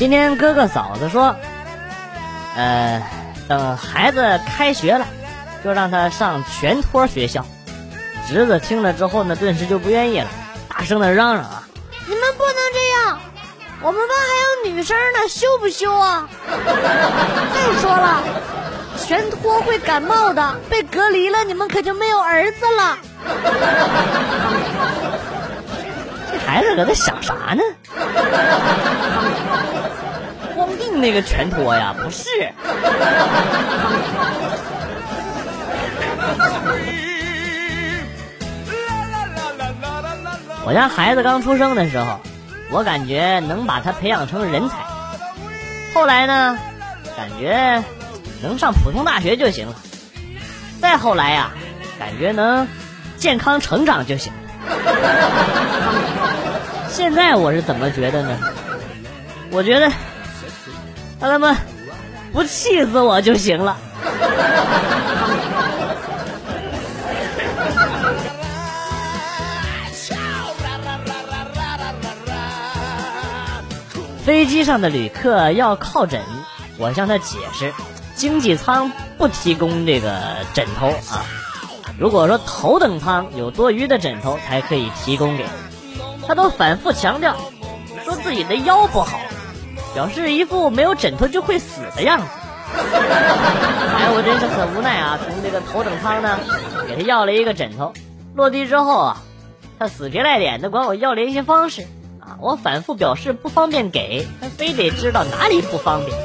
今天哥哥嫂子说，呃，等孩子开学了，就让他上全托学校。侄子听了之后呢，顿时就不愿意了，大声的嚷嚷啊！你们不能这样，我们班还有女生呢，羞不羞啊？再说了，全托会感冒的，被隔离了，你们可就没有儿子了。这孩子搁这想啥呢？光腚那个全脱呀，不是。我家孩子刚出生的时候，我感觉能把他培养成人才。后来呢，感觉能上普通大学就行了。再后来呀，感觉能健康成长就行了。现在我是怎么觉得呢？我觉得让他们不气死我就行了。飞机上的旅客要靠枕，我向他解释，经济舱不提供这个枕头啊。如果说头等舱有多余的枕头才可以提供给，他都反复强调，说自己的腰不好，表示一副没有枕头就会死的样子。哎，我真是很无奈啊！从这个头等舱呢，给他要了一个枕头，落地之后啊，他死皮赖脸的管我要联系方式啊。我反复表示不方便给，他非得知道哪里不方便，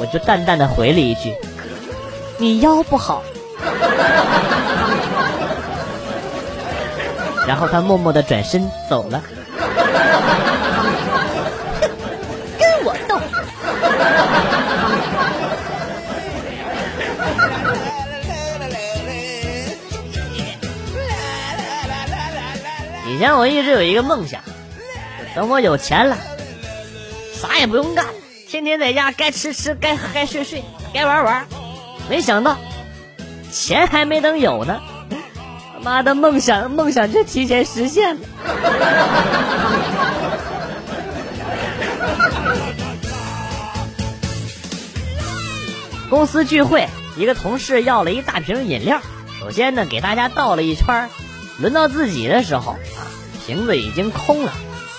我就淡淡的回了一句：“你腰不好。” 然后他默默的转身走了。跟我斗！以前我一直有一个梦想。等我有钱了，啥也不用干，天天在家该吃吃，该喝该睡睡，该玩玩。没想到，钱还没等有呢，他妈的梦想梦想就提前实现了。公司聚会，一个同事要了一大瓶饮料，首先呢给大家倒了一圈，轮到自己的时候啊，瓶子已经空了。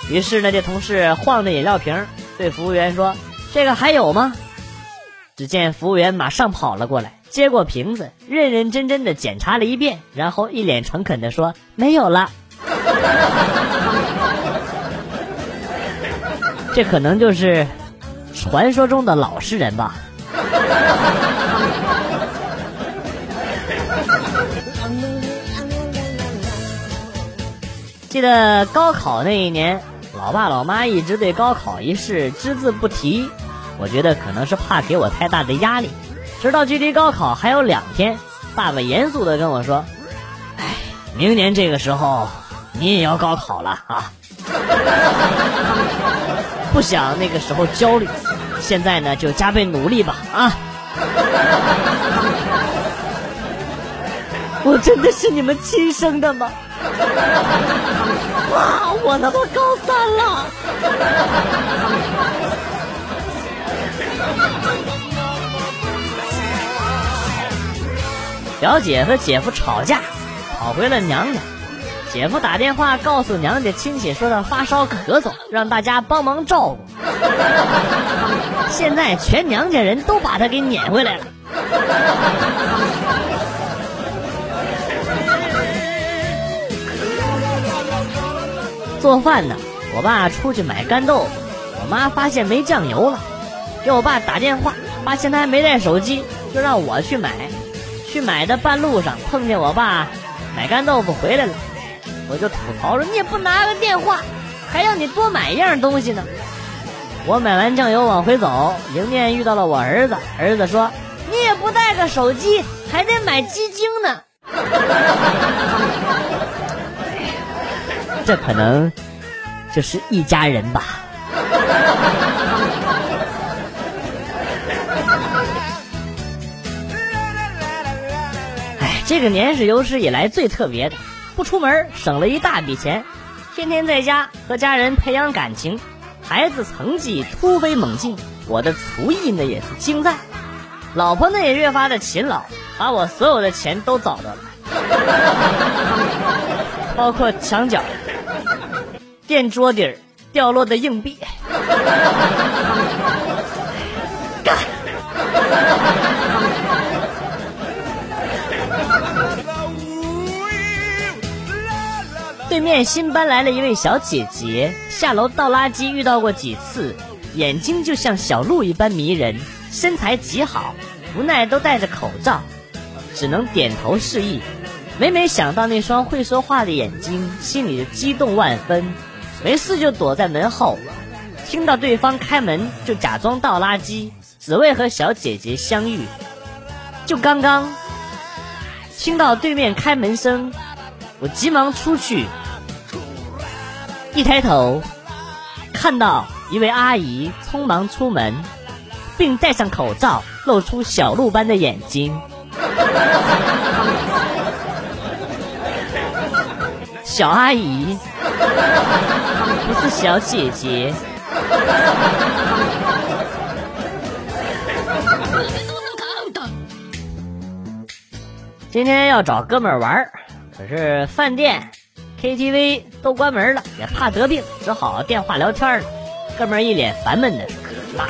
于是呢，这同事晃着饮料瓶，对服务员说：“这个还有吗？”只见服务员马上跑了过来，接过瓶子，认认真真的检查了一遍，然后一脸诚恳的说：“没有了。”这可能就是传说中的老实人吧。记得高考那一年。老爸老妈一直对高考一事只字不提，我觉得可能是怕给我太大的压力。直到距离高考还有两天，爸爸严肃的跟我说：“哎，明年这个时候你也要高考了啊，不想那个时候焦虑，现在呢就加倍努力吧啊！” 我真的是你们亲生的吗？哇！我他妈高三了！表姐和姐夫吵架，跑回了娘家。姐夫打电话告诉娘家亲戚，说他发烧咳嗽，让大家帮忙照顾。现在全娘家人都把他给撵回来了。做饭呢，我爸出去买干豆腐，我妈发现没酱油了，给我爸打电话，发现他还没带手机，就让我去买。去买的半路上碰见我爸买干豆腐回来了，我就吐槽说：“你也不拿个电话，还要你多买一样东西呢。”我买完酱油往回走，迎面遇到了我儿子，儿子说：“你也不带个手机，还得买鸡精呢。”这可能就是一家人吧。这个年是有史以来最特别的，不出门省了一大笔钱，天天在家和家人培养感情，孩子成绩突飞猛进，我的厨艺呢也是精湛，老婆呢也越发的勤劳，把我所有的钱都找到了，包括墙角、垫桌底儿掉落的硬币。面新搬来了一位小姐姐，下楼倒垃圾遇到过几次，眼睛就像小鹿一般迷人，身材极好，无奈都戴着口罩，只能点头示意。每每想到那双会说话的眼睛，心里就激动万分。没事就躲在门后，听到对方开门就假装倒垃圾，只为和小姐姐相遇。就刚刚听到对面开门声，我急忙出去。一抬头，看到一位阿姨匆忙出门，并戴上口罩，露出小鹿般的眼睛。小阿姨，不是小姐姐。今天要找哥们儿玩，可是饭店。KTV 都关门了，也怕得病，只好电话聊天了。哥们一脸烦闷的说：“妈，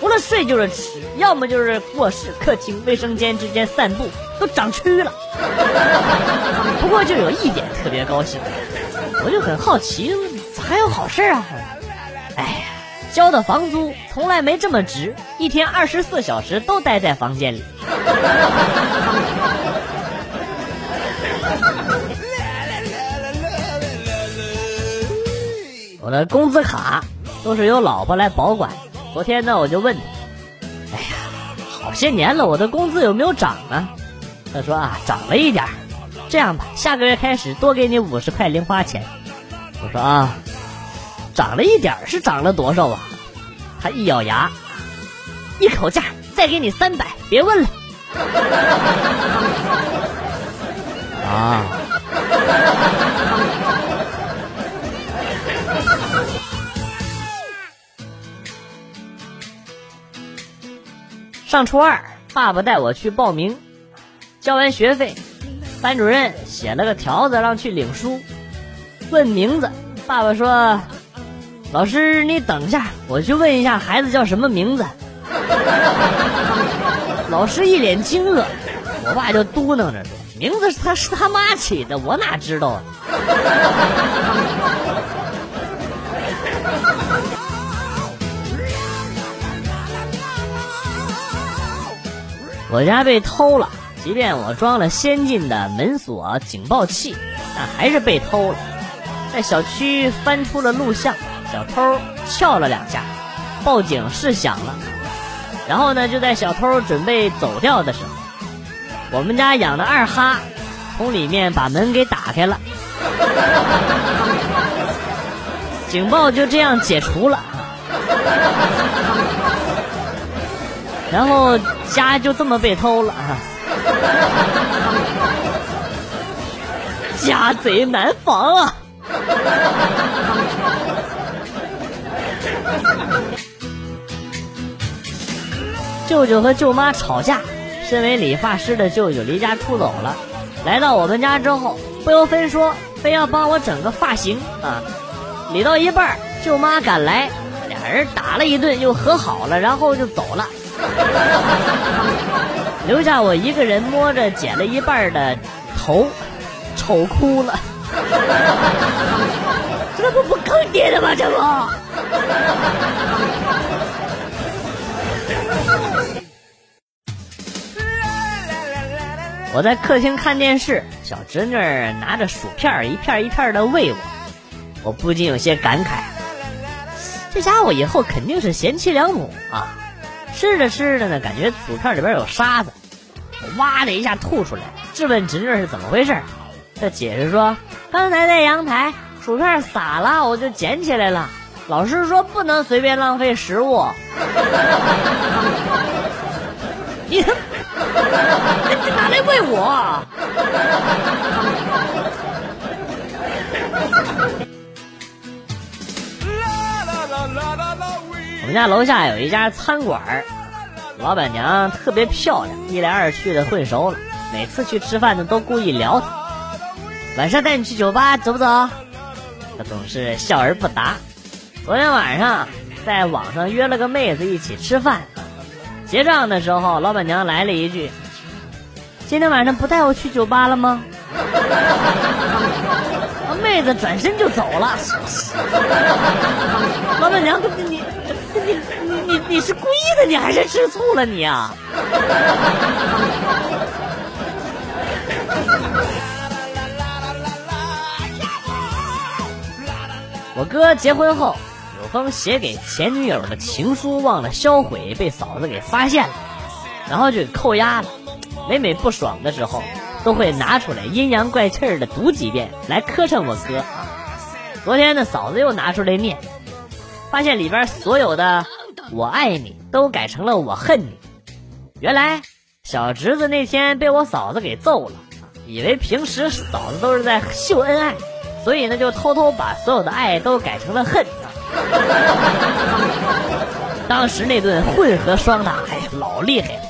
除了睡就是吃，要么就是卧室、客厅、卫生间之间散步，都长蛆了。不过就有一点特别高兴，我就很好奇，咋还有好事啊？哎呀，交的房租从来没这么值，一天二十四小时都待在房间里。”我的工资卡都是由老婆来保管。昨天呢，我就问他：“哎呀，好些年了，我的工资有没有涨啊？”他说：“啊，涨了一点。这样吧，下个月开始多给你五十块零花钱。”我说：“啊，涨了一点是涨了多少啊？”他一咬牙，一口价，再给你三百，别问了。啊。上初二，爸爸带我去报名，交完学费，班主任写了个条子让去领书，问名字。爸爸说：“老师，你等一下，我去问一下孩子叫什么名字。”老师一脸惊愕，我爸就嘟囔着说：“名字是他是他妈起的，我哪知道啊。”我家被偷了，即便我装了先进的门锁警报器，但还是被偷了。在小区翻出了录像，小偷撬了两下，报警是响了。然后呢，就在小偷准备走掉的时候，我们家养的二哈从里面把门给打开了，警报就这样解除了。然后家就这么被偷了，家贼难防啊！舅舅和舅妈吵架，身为理发师的舅舅离家出走了，来到我们家之后，不由分说，非要帮我整个发型啊！理到一半，舅妈赶来，俩人打了一顿，又和好了，然后就走了。留下我一个人摸着剪了一半的头，丑哭了。这不不坑爹的吗？这不。我在客厅看电视，小侄女拿着薯片一片一片的喂我，我不禁有些感慨：这家伙以后肯定是贤妻良母啊！吃着吃着呢，感觉薯片里边有沙子，我哇的一下吐出来，质问侄女是怎么回事。她解释说，刚才在阳台薯片洒了，我就捡起来了。老师说不能随便浪费食物。你，你拿来喂我？们家楼下有一家餐馆老板娘特别漂亮，一来二去的混熟了。每次去吃饭呢，都故意聊她。晚上带你去酒吧，走不走？她总是笑而不答。昨天晚上在网上约了个妹子一起吃饭，结账的时候，老板娘来了一句：“今天晚上不带我去酒吧了吗？” 妹子转身就走了。老板娘，你你你你你是故意的，你还是吃醋了你啊？我哥结婚后有封写给前女友的情书忘了销毁，被嫂子给发现了，然后就给扣押了。每每不爽的时候，都会拿出来阴阳怪气的读几遍，来磕碜我哥。昨天呢，嫂子又拿出来念。发现里边所有的“我爱你”都改成了“我恨你”。原来小侄子那天被我嫂子给揍了，以为平时嫂子都是在秀恩爱，所以呢就偷偷把所有的爱都改成了恨。当时那顿混合双打，哎呀，老厉害了！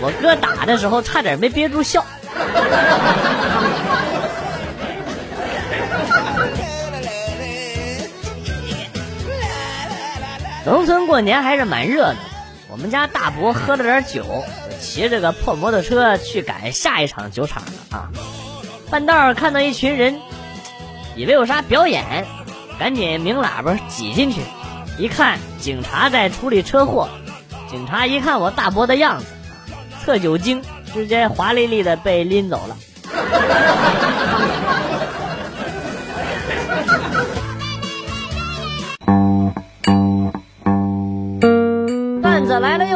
我哥打的时候差点没憋住笑。农村过年还是蛮热闹。我们家大伯喝了点酒，骑着个破摩托车去赶下一场酒场了啊！半道看到一群人，以为有啥表演，赶紧鸣喇叭挤进去。一看警察在处理车祸，警察一看我大伯的样子，测酒精，直接华丽丽的被拎走了。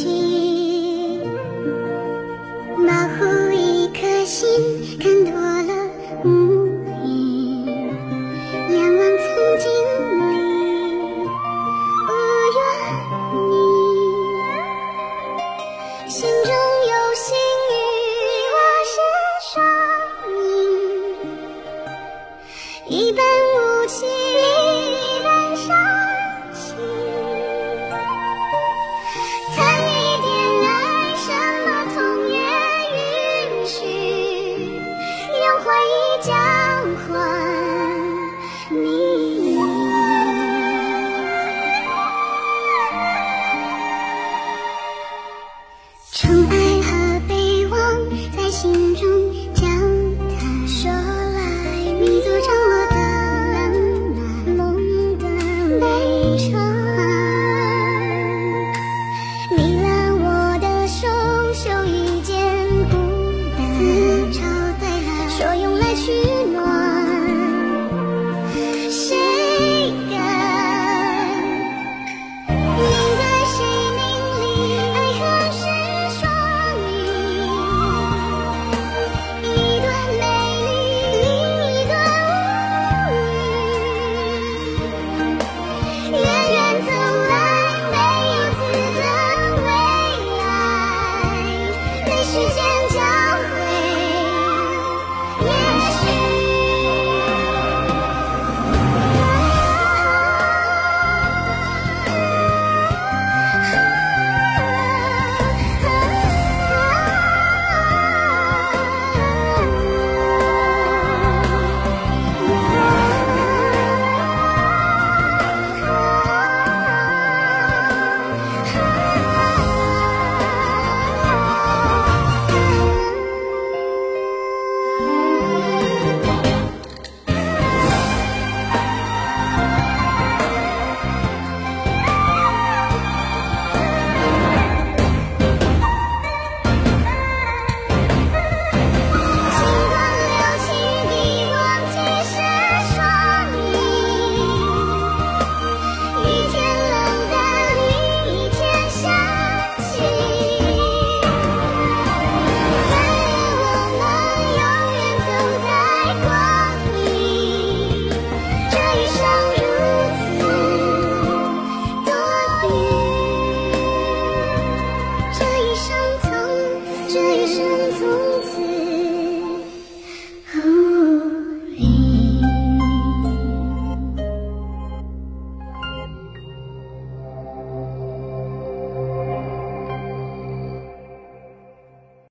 不